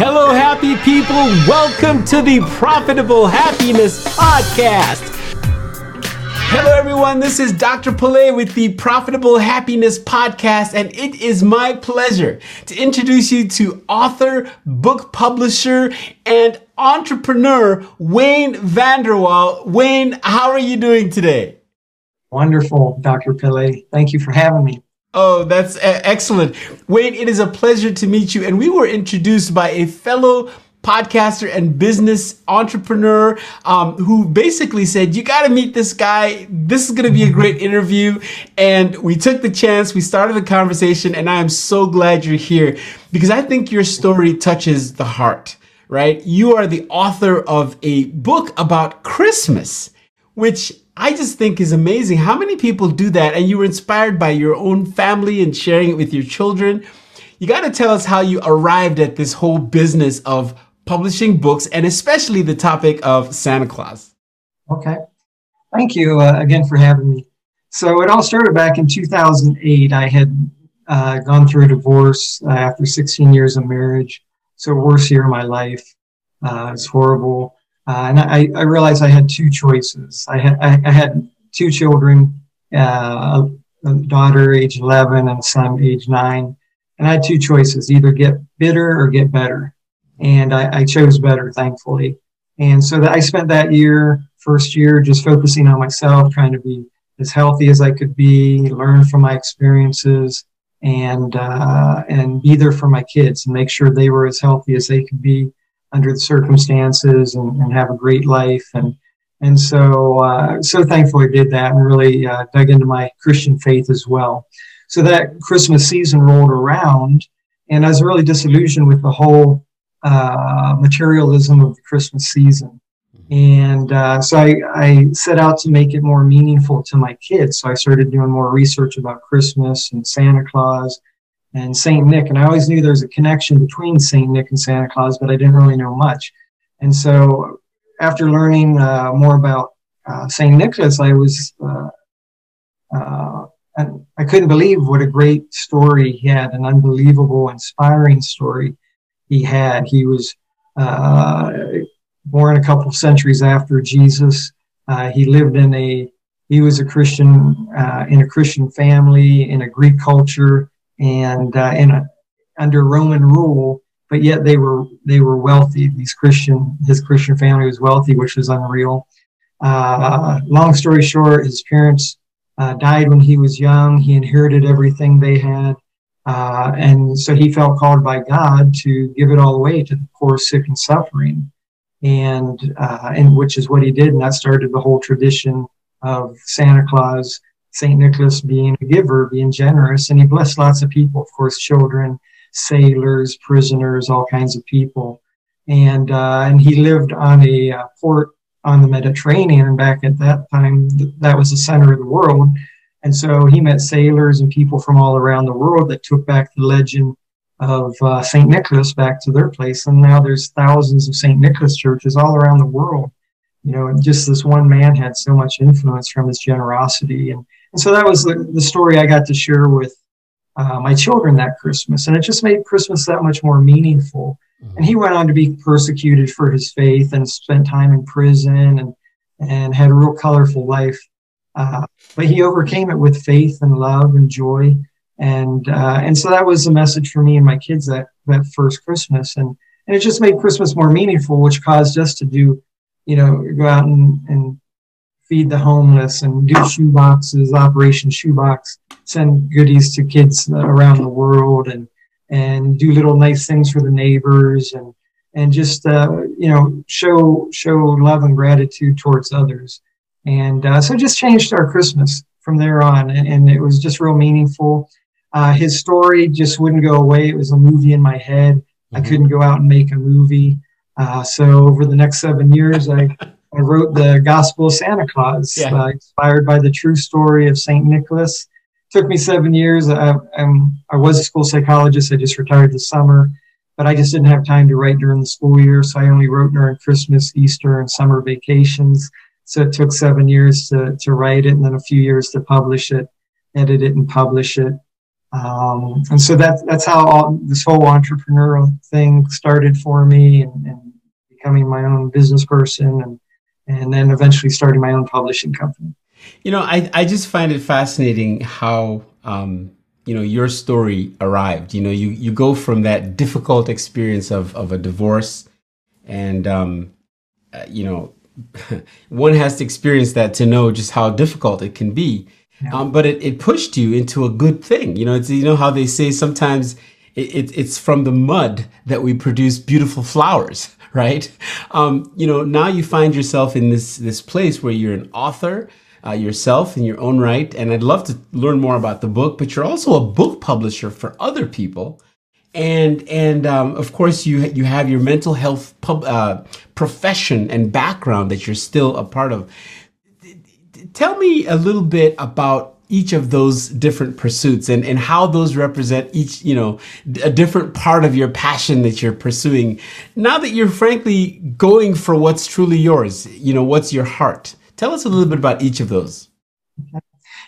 Hello, happy people. Welcome to the Profitable Happiness Podcast. Hello, everyone. This is Dr. Pelè with the Profitable Happiness Podcast, and it is my pleasure to introduce you to author, book publisher, and entrepreneur Wayne Van Der Wal. Wayne, how are you doing today? Wonderful, Dr. Pelè. Thank you for having me. Oh, that's excellent. Wayne, it is a pleasure to meet you. And we were introduced by a fellow podcaster and business entrepreneur um, who basically said, You got to meet this guy. This is going to be a great interview. And we took the chance, we started the conversation, and I am so glad you're here because I think your story touches the heart, right? You are the author of a book about Christmas, which I just think is amazing. How many people do that? And you were inspired by your own family and sharing it with your children. You got to tell us how you arrived at this whole business of publishing books and especially the topic of Santa Claus. Okay. Thank you uh, again for having me. So it all started back in 2008. I had uh, gone through a divorce uh, after 16 years of marriage. So worst year of my life. Uh, it's horrible. Uh, and I, I, realized I had two choices. I had, I, had two children, uh, a, daughter age 11 and a son age 9. And I had two choices, either get bitter or get better. And I, I chose better, thankfully. And so that I spent that year, first year, just focusing on myself, trying to be as healthy as I could be, learn from my experiences, and uh, and be there for my kids and make sure they were as healthy as they could be under the circumstances and, and have a great life. And and so uh, so thankful I did that and really uh, dug into my Christian faith as well. So that Christmas season rolled around, and I was really disillusioned with the whole uh, materialism of the Christmas season. And uh, so I, I, set out to make it more meaningful to my kids. So I started doing more research about Christmas and Santa Claus and Saint Nick. And I always knew there was a connection between Saint Nick and Santa Claus, but I didn't really know much. And so after learning uh, more about uh, Saint Nicholas, I was uh, uh, and I couldn't believe what a great story he had, an unbelievable, inspiring story he had. He was uh, born a couple of centuries after Jesus. Uh, he lived in a he was a Christian in a Christian family in a Greek culture and uh, under Roman rule, but yet they were they were wealthy. These Christian his Christian family was wealthy, which was unreal. Uh, long story short, his parents uh, died when he was young. He inherited everything they had, uh, and so he felt called by God to give it all away to the poor, sick, and suffering, and uh, and which is what he did, and that started the whole tradition of Santa Claus St. Nicholas being a giver, being generous, and he blessed lots of people, of course, children, sailors, prisoners, all kinds of people. And, uh, and he lived on a uh, port on the Mediterranean. And back at that time, th- that was the center of the world. And so he met sailors and people from all around the world that took back the legend of uh, St. Nicholas back to their place. And now there's thousands of St. Nicholas churches all around the world. You know, and just this one man had so much influence from his generosity. And and so that was the, the story I got to share with uh, my children that Christmas. And it just made Christmas that much more meaningful. Mm-hmm. And he went on to be persecuted for his faith and spent time in prison and, and had a real colorful life. Uh, but he overcame it with faith and love and joy. And, uh, and so that was the message for me and my kids that, that first Christmas. And, and it just made Christmas more meaningful, which caused us to do, you know, go out and, and feed the homeless and do shoe boxes, Operation Shoebox, send goodies to kids around the world and and do little nice things for the neighbors and and just uh, you know show show love and gratitude towards others. And uh, so just changed our Christmas from there on, and, and it was just real meaningful. Uh, his story just wouldn't go away. It was a movie in my head. Mm-hmm. I couldn't go out and make a movie. Uh, so over the next seven years, I I wrote the Gospel of Santa Claus, yeah. uh, inspired by the true story of Saint Nicholas. It took me seven years. I, I was a school psychologist. I just retired this summer, but I just didn't have time to write during the school year, so I only wrote during Christmas, Easter, and summer vacations. So it took seven years to to write it, and then a few years to publish it, edit it, and publish it. Um, and so that, that's how all, this whole entrepreneurial thing started for me and, and, becoming my own business person and, and then eventually starting my own publishing company. You know, I, I just find it fascinating how, um, you know, your story arrived. You know, you, you go from that difficult experience of, of a divorce and, um, uh, you know, one has to experience that to know just how difficult it can be. Yeah. Um, but it, it pushed you into a good thing. You know, it's, you know how they say sometimes it, it, it's from the mud that we produce beautiful flowers, right? Um, you know, now you find yourself in this, this place where you're an author, uh, yourself in your own right. And I'd love to learn more about the book, but you're also a book publisher for other people and and um, of course you you have your mental health pub, uh, profession and background that you're still a part of. Tell me a little bit about each of those different pursuits and, and how those represent each, you know, a different part of your passion that you're pursuing. Now that you're frankly going for what's truly yours, you know, what's your heart? Tell us a little bit about each of those.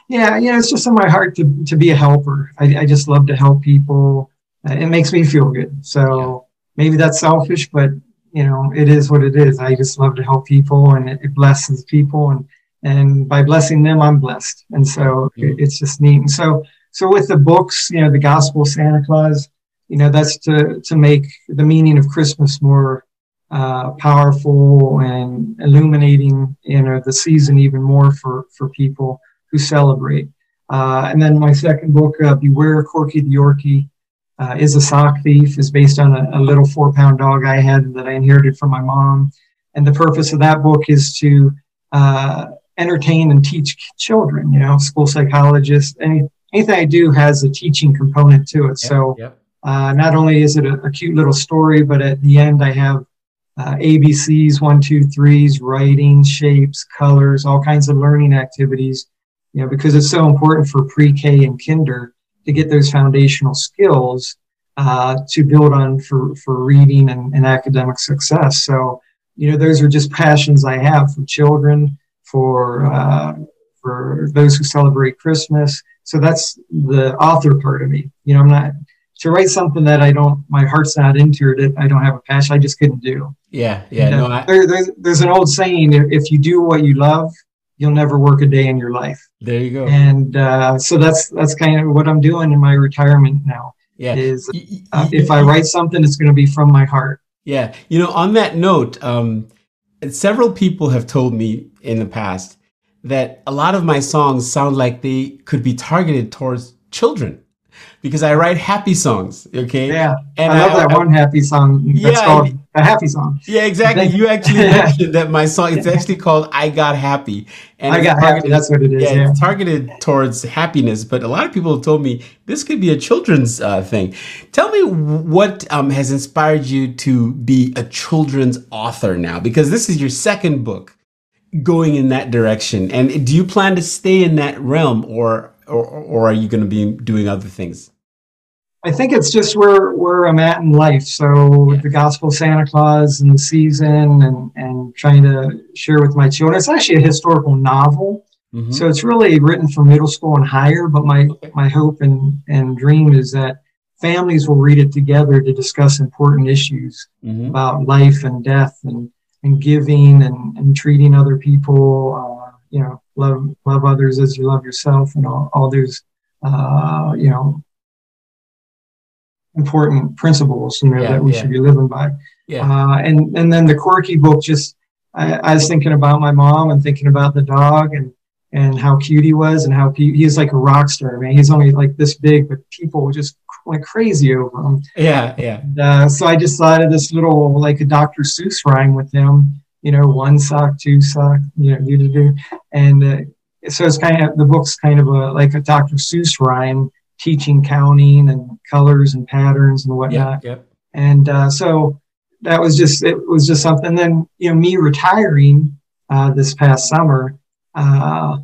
Yeah, you know, it's just in my heart to, to be a helper. I, I just love to help people it makes me feel good. So maybe that's selfish, but you know, it is what it is. I just love to help people and it, it blesses people and, and by blessing them, I'm blessed. And so mm-hmm. it, it's just neat. And so, so with the books, you know, the gospel Santa Claus, you know, that's to, to make the meaning of Christmas more, uh, powerful and illuminating, you know, the season even more for, for people who celebrate. Uh, and then my second book, uh, Beware Corky the Yorkie, uh, is a sock thief is based on a, a, little four pound dog I had that I inherited from my mom. And the purpose of that book is to uh, entertain and teach children, you know, school psychologists. Any, anything I do has a teaching component to it. Yep, so yep. Uh, not only is it a, a, cute little story, but at the end I have uh, ABCs, one, two, threes, writing, shapes, colors, all kinds of learning activities, you know, because it's so important for pre-K and kinder to get those foundational skills uh, to build on for, for reading and, and, academic success. So, you know, those are just passions I have for children, for uh, for those who celebrate Christmas. So that's the author part of me. You know, I'm not to write something that I don't, my heart's not into it. I don't have a passion. I just couldn't do. Yeah, yeah. no, I, there, there's, there's an old saying: if you do what you love, you'll never work a day in your life. There you go. And uh, so that's that's kind of what I'm doing in my retirement now. Yeah. Is uh, if I write something, it's going to be from my heart. Yeah. You know, on that note, um, several people have told me in the past that a lot of my songs sound like they could be targeted towards children because I write happy songs. Okay. Yeah. And I love I, that I, one happy song. That's yeah, called a happy song. Yeah, exactly. You actually mentioned that my song. It's actually called "I Got Happy." And I got happy. That's what it is. Yeah, yeah, it's targeted towards happiness. But a lot of people have told me this could be a children's uh, thing. Tell me what um, has inspired you to be a children's author now, because this is your second book going in that direction. And do you plan to stay in that realm, or or, or are you going to be doing other things? I think it's just where where I'm at in life. So yeah. the gospel Santa Claus and the season and and trying to share with my children. It's actually a historical novel. Mm-hmm. So it's really written for middle school and higher, but my okay. my hope and, and dream is that families will read it together to discuss important issues mm-hmm. about life and death and, and giving and, and treating other people, uh, you know, love love others as you love yourself and all, all those uh, you know important principles you know yeah, that we yeah. should be living by. Yeah. Uh, and and then the Corky book just I, I, was thinking about my mom and thinking about the dog and and how cute he was and how he, he's like a rock star man. He's only like this big but people just went crazy over him. Yeah yeah. And, uh, so i just thought of this little like a dr seuss rhyme with him you know, one sock, two sock, you know, do do do, and uh, so it's kind of the book's kind of a like a Dr. Seuss rhyme, teaching counting and colors and patterns and whatnot. Yep, yep. And uh, so that was just it was just something. Then you know, me retiring uh, this past summer, uh,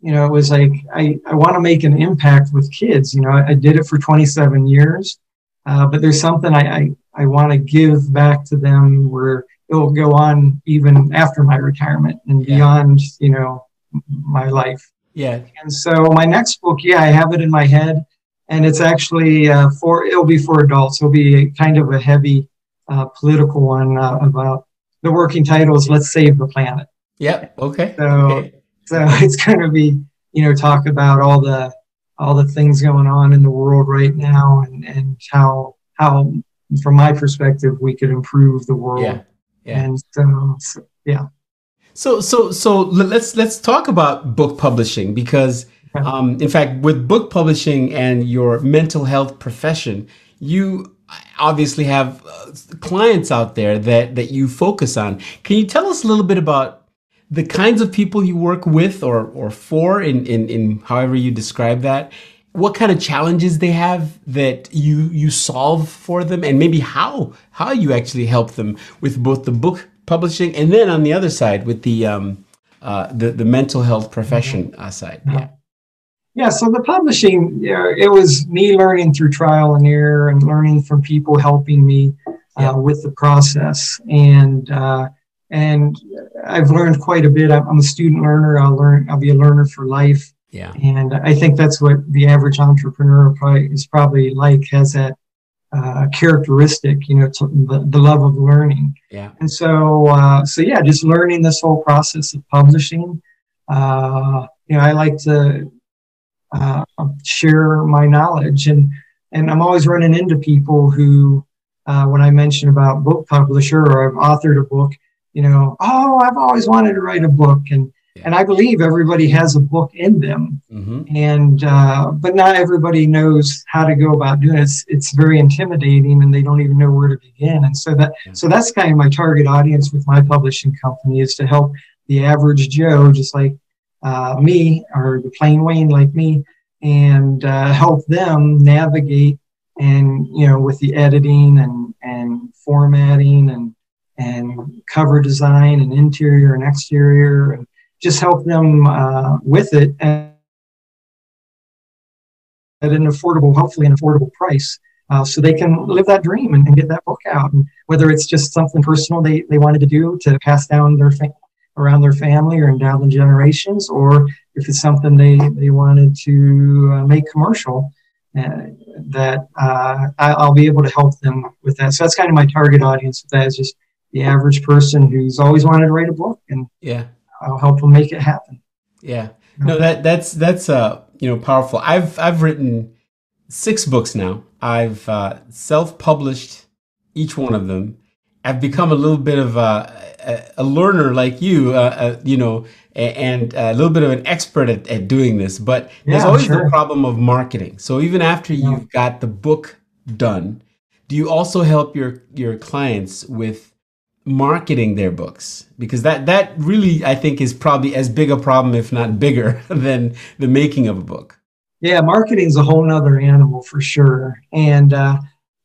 you know, it was like I I want to make an impact with kids. You know, I, I did it for 27 years, uh, but there's something I I, I want to give back to them where it will go on even after my retirement and yeah. beyond, you know, my life. Yeah. And so my next book, yeah, I have it in my head. and it's actually uh, for it'll be for adults. It'll be kind of a heavy uh, political one uh, about the working title is "Let's Save the Planet." Yep. Okay. So, okay. so it's going to be you know talk about all the all the things going on in the world right now and and how how from my perspective we could improve the world. Yeah. Yeah. And so, so yeah. So so so let's let's talk about book publishing because um, in fact with book publishing and your mental health profession you obviously have uh, clients out there that that you focus on. Can you tell us a little bit about the kinds of people you work with or or for in in, in however you describe that? What kind of challenges they have that you you solve for them, and maybe how how you actually help them with both the book publishing and then on the other side with the um, uh, the the mental health profession uh, side. Yeah. Yeah, so the publishing, yeah, it was me learning through trial and error and learning from people helping me uh, yeah. with the process. And uh, and I've learned quite a bit. I'm a student learner. I'll learn. I'll be a learner for life. Yeah. And I think that's what the average entrepreneur probably is probably like. Has that uh, characteristic, you know, the, the love of learning. Yeah. And so, uh, so yeah, just learning this whole process of publishing. Uh, you know, I like to uh, share my knowledge. And and I'm always running into people who, uh, when I mention about book publisher or I've authored a book, you know, oh, I've always wanted to write a book, and yeah. and I believe everybody has a book in them, mm-hmm. and uh, but not everybody knows how to go about doing it. It's, it's very intimidating, and they don't even know where to begin. And so that yeah. so that's kind of my target audience with my publishing company is to help the average Joe, just like uh, me or the plain Wayne like me and uh, help them navigate and you know with the editing and and formatting and and cover design and interior and exterior and just help them uh, with it at, at an affordable hopefully an affordable price uh, so they can live that dream and, and, get that book out and whether it's just something personal they, they wanted to do to pass down their fa- around their family or endow the generations, or if it's something they, they wanted to uh, make commercial, uh, that uh, I, will be able to help them with that. So that's kind of my target audience. That is just the average person who's always wanted to write a book, and yeah, I'll help them make it happen. Yeah, no, that that's that's uh you know powerful. I've I've written six books now. I've uh, self published each one of them. I've become a little bit of a a, learner like you, uh, uh, you know, and a little bit of an expert at, at doing this, but there's always sure. the problem of marketing. So even after yeah. you've got the book done, do you also help your your clients with marketing their books? Because that that really I think is probably as big a problem, if not bigger, than the making of a book. Yeah, marketing is a whole nother animal for sure, and uh,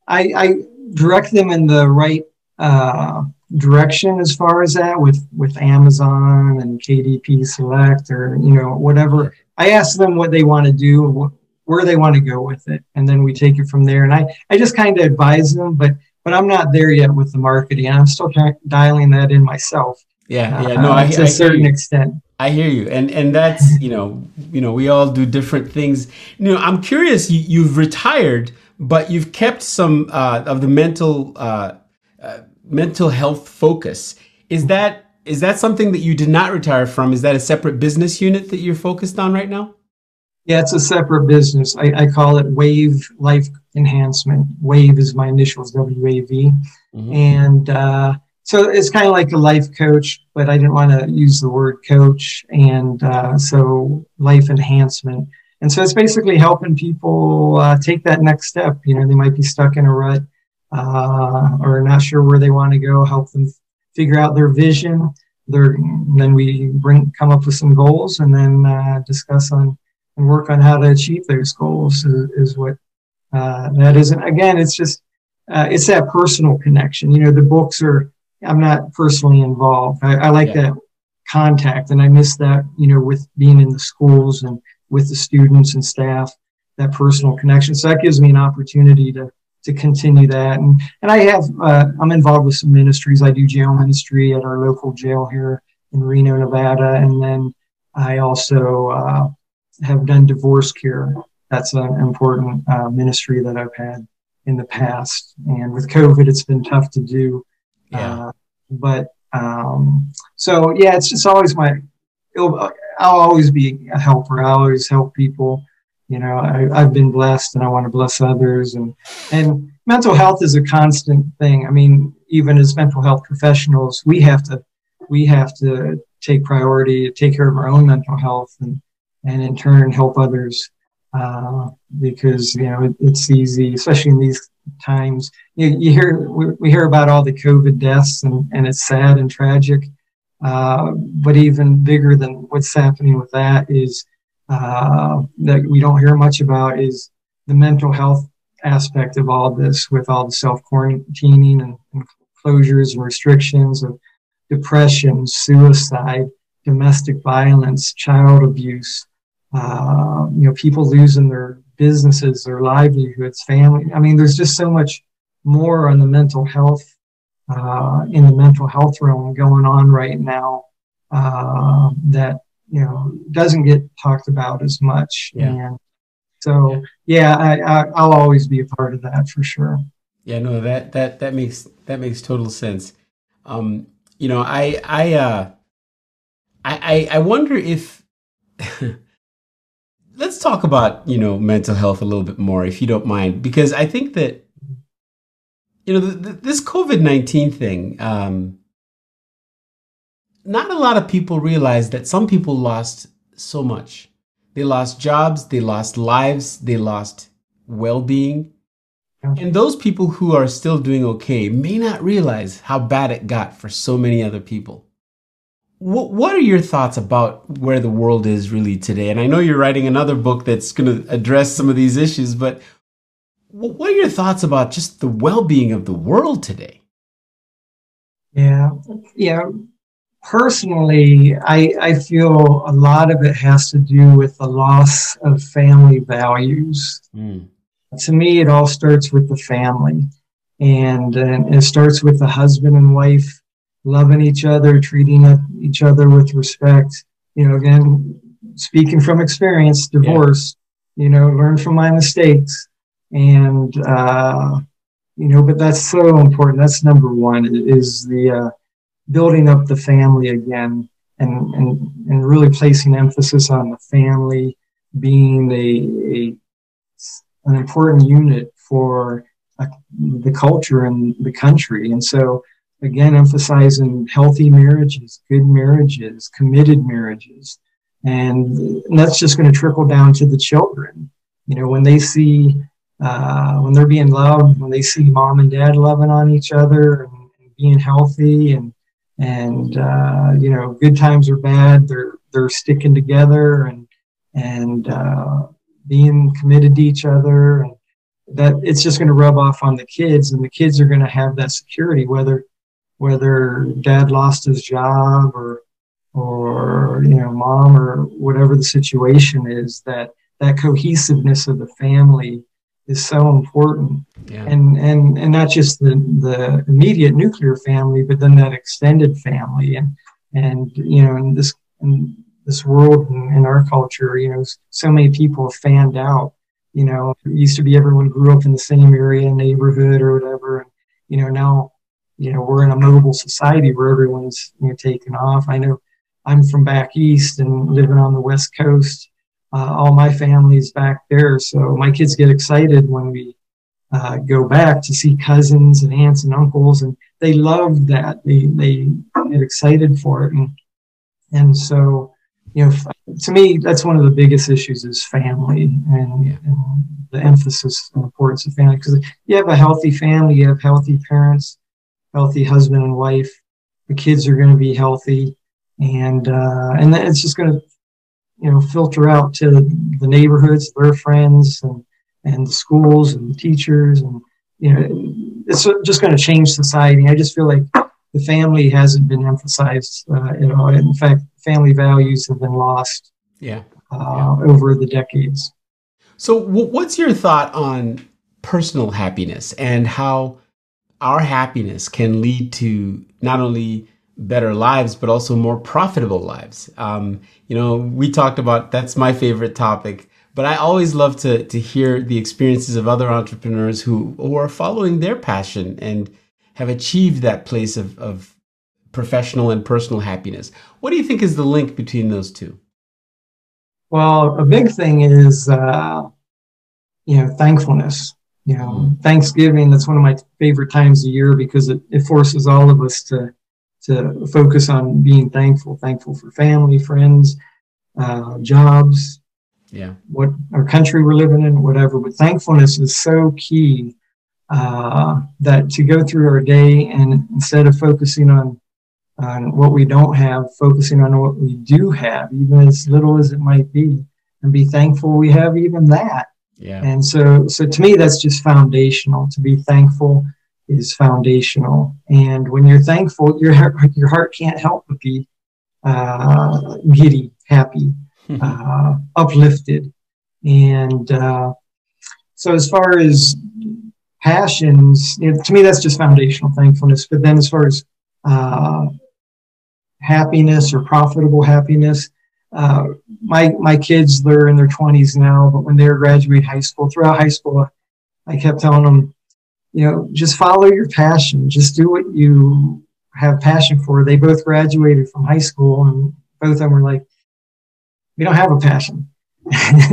I, I direct them in the right uh, direction as far as that with with Amazon and KDP Select or you know whatever. I ask them what they want to do, where they want to go with it, and then we take it from there. And I I just kind of advise them, but but I'm not there yet with the marketing. I'm still dialing that in myself. Yeah, yeah, no, uh, I, to a certain extent. I hear you, and and that's you know you know we all do different things. You know, I'm curious. You, you've retired, but you've kept some uh, of the mental. Uh, uh mental health focus. Is that is that something that you did not retire from? Is that a separate business unit that you're focused on right now? Yeah, it's a separate business. I, I call it Wave Life Enhancement. Wave is my initials, W A V. Mm-hmm. And uh, so it's kind of like a life coach, but I didn't want to use the word coach. And uh, so life enhancement. And so it's basically helping people uh, take that next step. You know, they might be stuck in a rut uh, or not sure where they want to go, help them figure out their vision. Their, then we bring come up with some goals and then uh, discuss on and work on how to achieve those goals is, is what uh, that is. And again, it's just uh, it's that personal connection. You know, the books are I'm not personally involved. I, I like yeah. that contact, and I miss that. You know, with being in the schools and with the students and staff, that personal connection. So that gives me an opportunity to to continue that. And, and I have, uh, I'm involved with some ministries. I do jail ministry at our local jail here in Reno, Nevada. And then I also uh, have done divorce care that's an important uh, ministry that I've had in the past. And with COVID, it's been tough to do. Yeah. Uh, but um, so yeah, it's just always my. I'll always be a helper. I'll always help people. You know, I, I've been blessed, and I want to bless others. And and mental health is a constant thing. I mean, even as mental health professionals, we have to we have to take priority, take care of our own mental health, and and in turn help others. Uh, because you know it, it's easy, especially in these times. You, you hear we, we, hear about all the COVID deaths, and, and it's sad and tragic. Uh, but even bigger than what's happening with that is uh, that we don't hear much about is the mental health aspect of all this, with all the self quarantining and, and closures and restrictions of depression, suicide, domestic violence, child abuse. Uh, you know, people losing their businesses, their livelihoods, family. I mean, there's just so much more on the mental health, uh, in the mental health realm going on right now uh, that, you know, doesn't get talked about as much. Yeah. And so, yeah, I, I, I'll always be a part of that for sure. Yeah, no, that, that, that makes, that makes total sense. Um, you know, I, I, uh, I, I, I wonder if, let's talk about you know mental health a little bit more if you don't mind because i think that you know this covid-19 thing um, not a lot of people realize that some people lost so much. They lost jobs they lost lives they lost well-being. And those people who are still doing okay may not realize how bad it got for so many other people what, what are your thoughts about where the world is really today? And I know you're writing another book that's going to address some of these issues, but what are your thoughts about just the well-being of the world today? Yeah, yeah. Personally, I I feel a lot of it has to do with the loss of family values. Mm. To me, it all starts with the family, and, and it starts with the husband and wife loving each other, treating each other with respect. You know, again, speaking from experience, divorce, yeah. you know, learn from my mistakes. And, uh, you know, but that's so important. That's number one is the uh, building up the family again and, and, and really placing emphasis on the family being a, a an important unit for uh, the culture and the country. And so, again emphasizing healthy marriages, good marriages, committed marriages. And, that's just going to trickle down to the children. You know, when they see, uh, when they're being loved, when they see mom and dad loving on each other and, and being healthy and, and, uh, you know, good times or bad, they're, they're sticking together and, and, uh, being committed to each other and that it's just going to rub off on the kids and the kids are going to have that security whether whether dad lost his job or or you know mom or whatever the situation is that that cohesiveness of the family is so important. Yeah. and and and not just the the immediate nuclear family but then that extended family. And and you know in this in this world and in our culture you know so many people have fanned out. You know it used to be everyone grew up in the same area neighborhood or whatever. And you know now you know we're in a mobile society where everyone's you know taking off. I know i'm from back east and living on the west coast. Uh, all my family's back there. So my kids get excited when we uh, go back to see cousins and aunts and uncles and they love that. They they get excited for it. And and so you know to me that's one of the biggest issues is family and, yeah. and the emphasis and importance of family because you have a healthy family you have healthy parents healthy husband and wife. The kids are going to be healthy, and uh, and then it's just going to you know filter out to the neighborhoods, their friends, and and the schools and the teachers, and you know it's just going to change society. I just feel like the family hasn't been emphasized uh, at all. In fact, family values have been lost. Yeah. Uh, yeah. over the decades. So, what's your thought on personal happiness and how our happiness can lead to not only better lives but also more profitable lives um, you know we talked about that's my favorite topic But I always love to to hear the experiences of other entrepreneurs who who are following their passion and have achieved that place of, of professional and personal happiness. What do you think is the link between those two? Well, a big thing is, uh, you know, thankfulness. You know. Thanksgiving, that's one of my favorite times of year because it, it forces all of us to, to focus on being thankful, thankful for family, friends, uh, jobs, yeah, what our country we're living in, whatever. But thankfulness is so key uh, that to go through our day and instead of focusing on on what we don't have, focusing on what we do have, even as little as it might be, and be thankful we have even that. Yeah. And so, so to me, that's just foundational. To be thankful is foundational. And when you're thankful, your heart, your heart can't help but be uh, giddy, happy, uh, uplifted. And uh, so, as far as passions, you know, to me, that's just foundational thankfulness. But then, as far as uh, happiness or profitable happiness, uh, my my kids they're in their 20s now, but when they were graduating high school, throughout high school, I kept telling them, you know, just follow your passion, just do what you have passion for. They both graduated from high school, and both of them were like, we don't have a passion.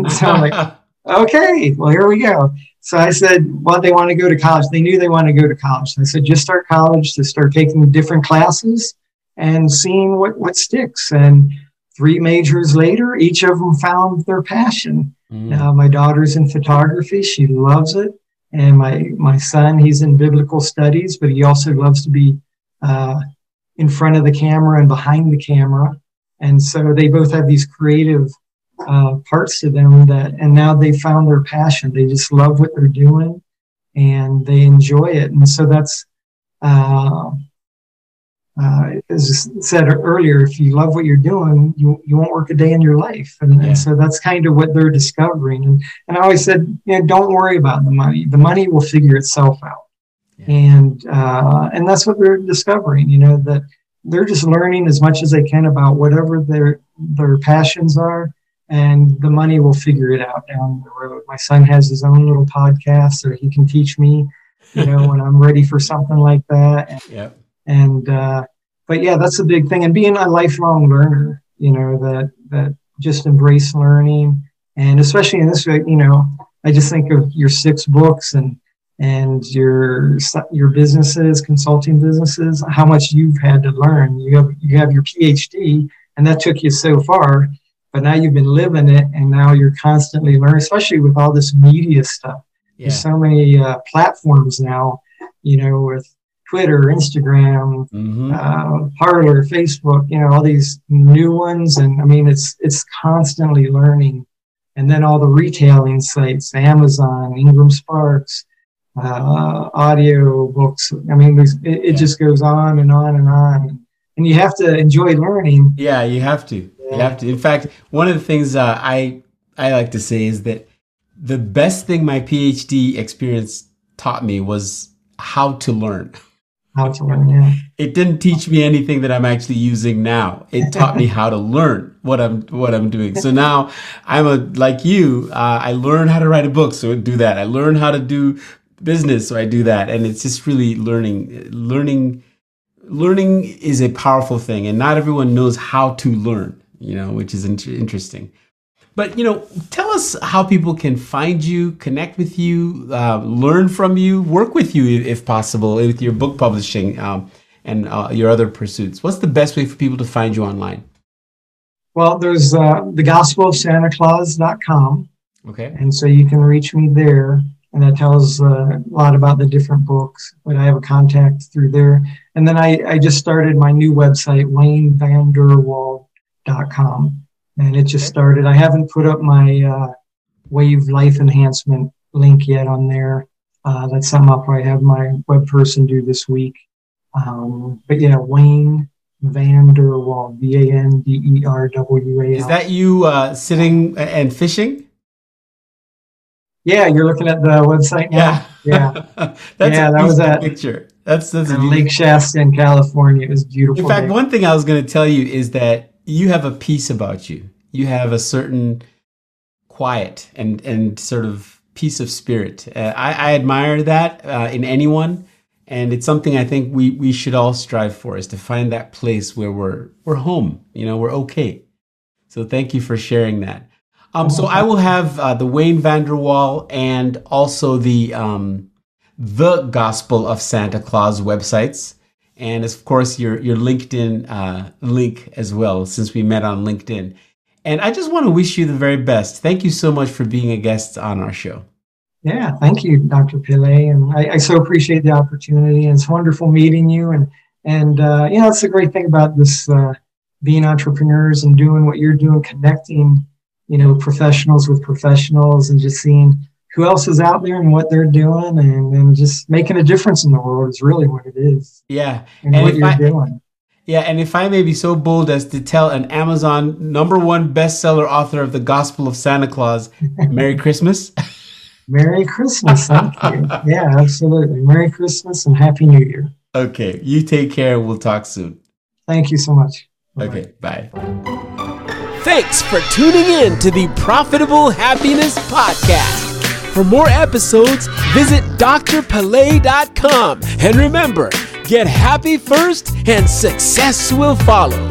so I'm like, okay, well here we go. So I said, well, they want to go to college. They knew they wanted to go to college. So I said, just start college to start taking different classes and seeing what, what sticks. And three majors later, each of them found their passion. Mm. My daughter's in photography. She loves it. And my, my son, he's in biblical studies, but he also loves to be uh, in front of the camera and behind the camera. And so they both have these creative uh, parts to them that, and now they found their passion. They just love what they're doing and they enjoy it. And so that's, uh, uh, as I said earlier, if you love what you're doing, you, you won't work a day in your life. And, yeah. and, so that's kind of what they're discovering. And, and I always said, you know, don't worry about the money. The money will figure itself out. Yeah. And, uh, and that's what they're discovering, you know, that they're just learning as much as they can about whatever their, their passions are and the money will figure it out down the road. My son has his own little podcast so he can teach me, you know, when I'm ready for something like that. And, yeah. And, uh, but yeah, that's a big thing. And being a lifelong learner, you know, that, that just embrace learning. And especially in this, you know, I just think of your six books and, and your your businesses, consulting businesses, how much you've had to learn. You have you have your PhD, and that took you so far but now you've been living it and now you're constantly learning especially with all this media stuff yeah. there's so many uh, platforms now you know with twitter instagram mm-hmm. uh, parler facebook you know all these new ones. And i mean it's it's constantly learning. And then all the retailing sites amazon ingram sparks uh, audio books. I mean it, it just goes on and on and on. And you have to enjoy learning. Yeah you have to. You have to. In fact, one of the things uh, I I like to say is that the best thing my PhD experience taught me was how to learn. How to learn, yeah. It didn't teach me anything that I'm actually using now. It taught me how to learn what I'm what I'm doing. So now I'm a like you. Uh, I learn how to write a book, so I do that. I learn how to do business, so I do that. And it's just really learning, learning, learning is a powerful thing, and not everyone knows how to learn you know, which is in- interesting. But you know, tell us how people can find you, connect with you, uh, learn from you, work with you if possible with your book publishing um, and uh, your other pursuits. What's the best way for people to find you online? Well, there's uh, the Gospel of Santa Claus.com. Okay. And so you can reach me there, and that tells uh, a lot about the different books. But I have a contact through there. And then I, I just started my new website, Wayne Van Der Wal com, and it just started. I haven't put up my uh, Wave Life Enhancement link yet on there. Uh, that's something I'll probably have my web person do this week. Um, but yeah, Wayne Van Der Wal, V A N D E R W A L. Is that you uh, sitting and fishing? Yeah, you're looking at the website now. Yeah, yeah. that's yeah, that was that picture. That's that's Lake Shasta in California. It was beautiful. In fact, day. one thing I was going to tell you is that you have a peace about you. You have a certain quiet and and sort of peace of spirit. Uh, I, I, admire that uh, in anyone, and it's something I think we we should all strive for is to find that place where we're we're home. You know, we're okay. So thank you for sharing that. Um, so I will have uh, the Wayne Vander Wal and also the um, the Gospel of Santa Claus websites, and of course your your LinkedIn uh, link as well, since we met on LinkedIn. And I just want to wish you the very best. Thank you so much for being a guest on our show. Yeah, thank you, Dr. Pelè, and I, I so appreciate the opportunity. And it's wonderful meeting you, and and uh, you know, it's a great thing about this uh, being entrepreneurs and doing what you're doing, connecting, you know, professionals with professionals, and just seeing who else is out there and what they're doing, and, and just making a difference in the world is really what it is. Yeah, and, and what you're I, doing. Yeah, and if I may be so bold as to tell an Amazon number one bestseller author of the Gospel of Santa Claus, Merry Christmas. Merry Christmas. Thank you. Yeah, absolutely. Merry Christmas and Happy New Year. Okay. You take care. We'll talk soon. Thank you so much. Bye-bye. Okay. Bye. Thanks for tuning in to the Profitable Happiness Podcast. For more episodes, visit drpele.com. And remember, get happy first and success will follow.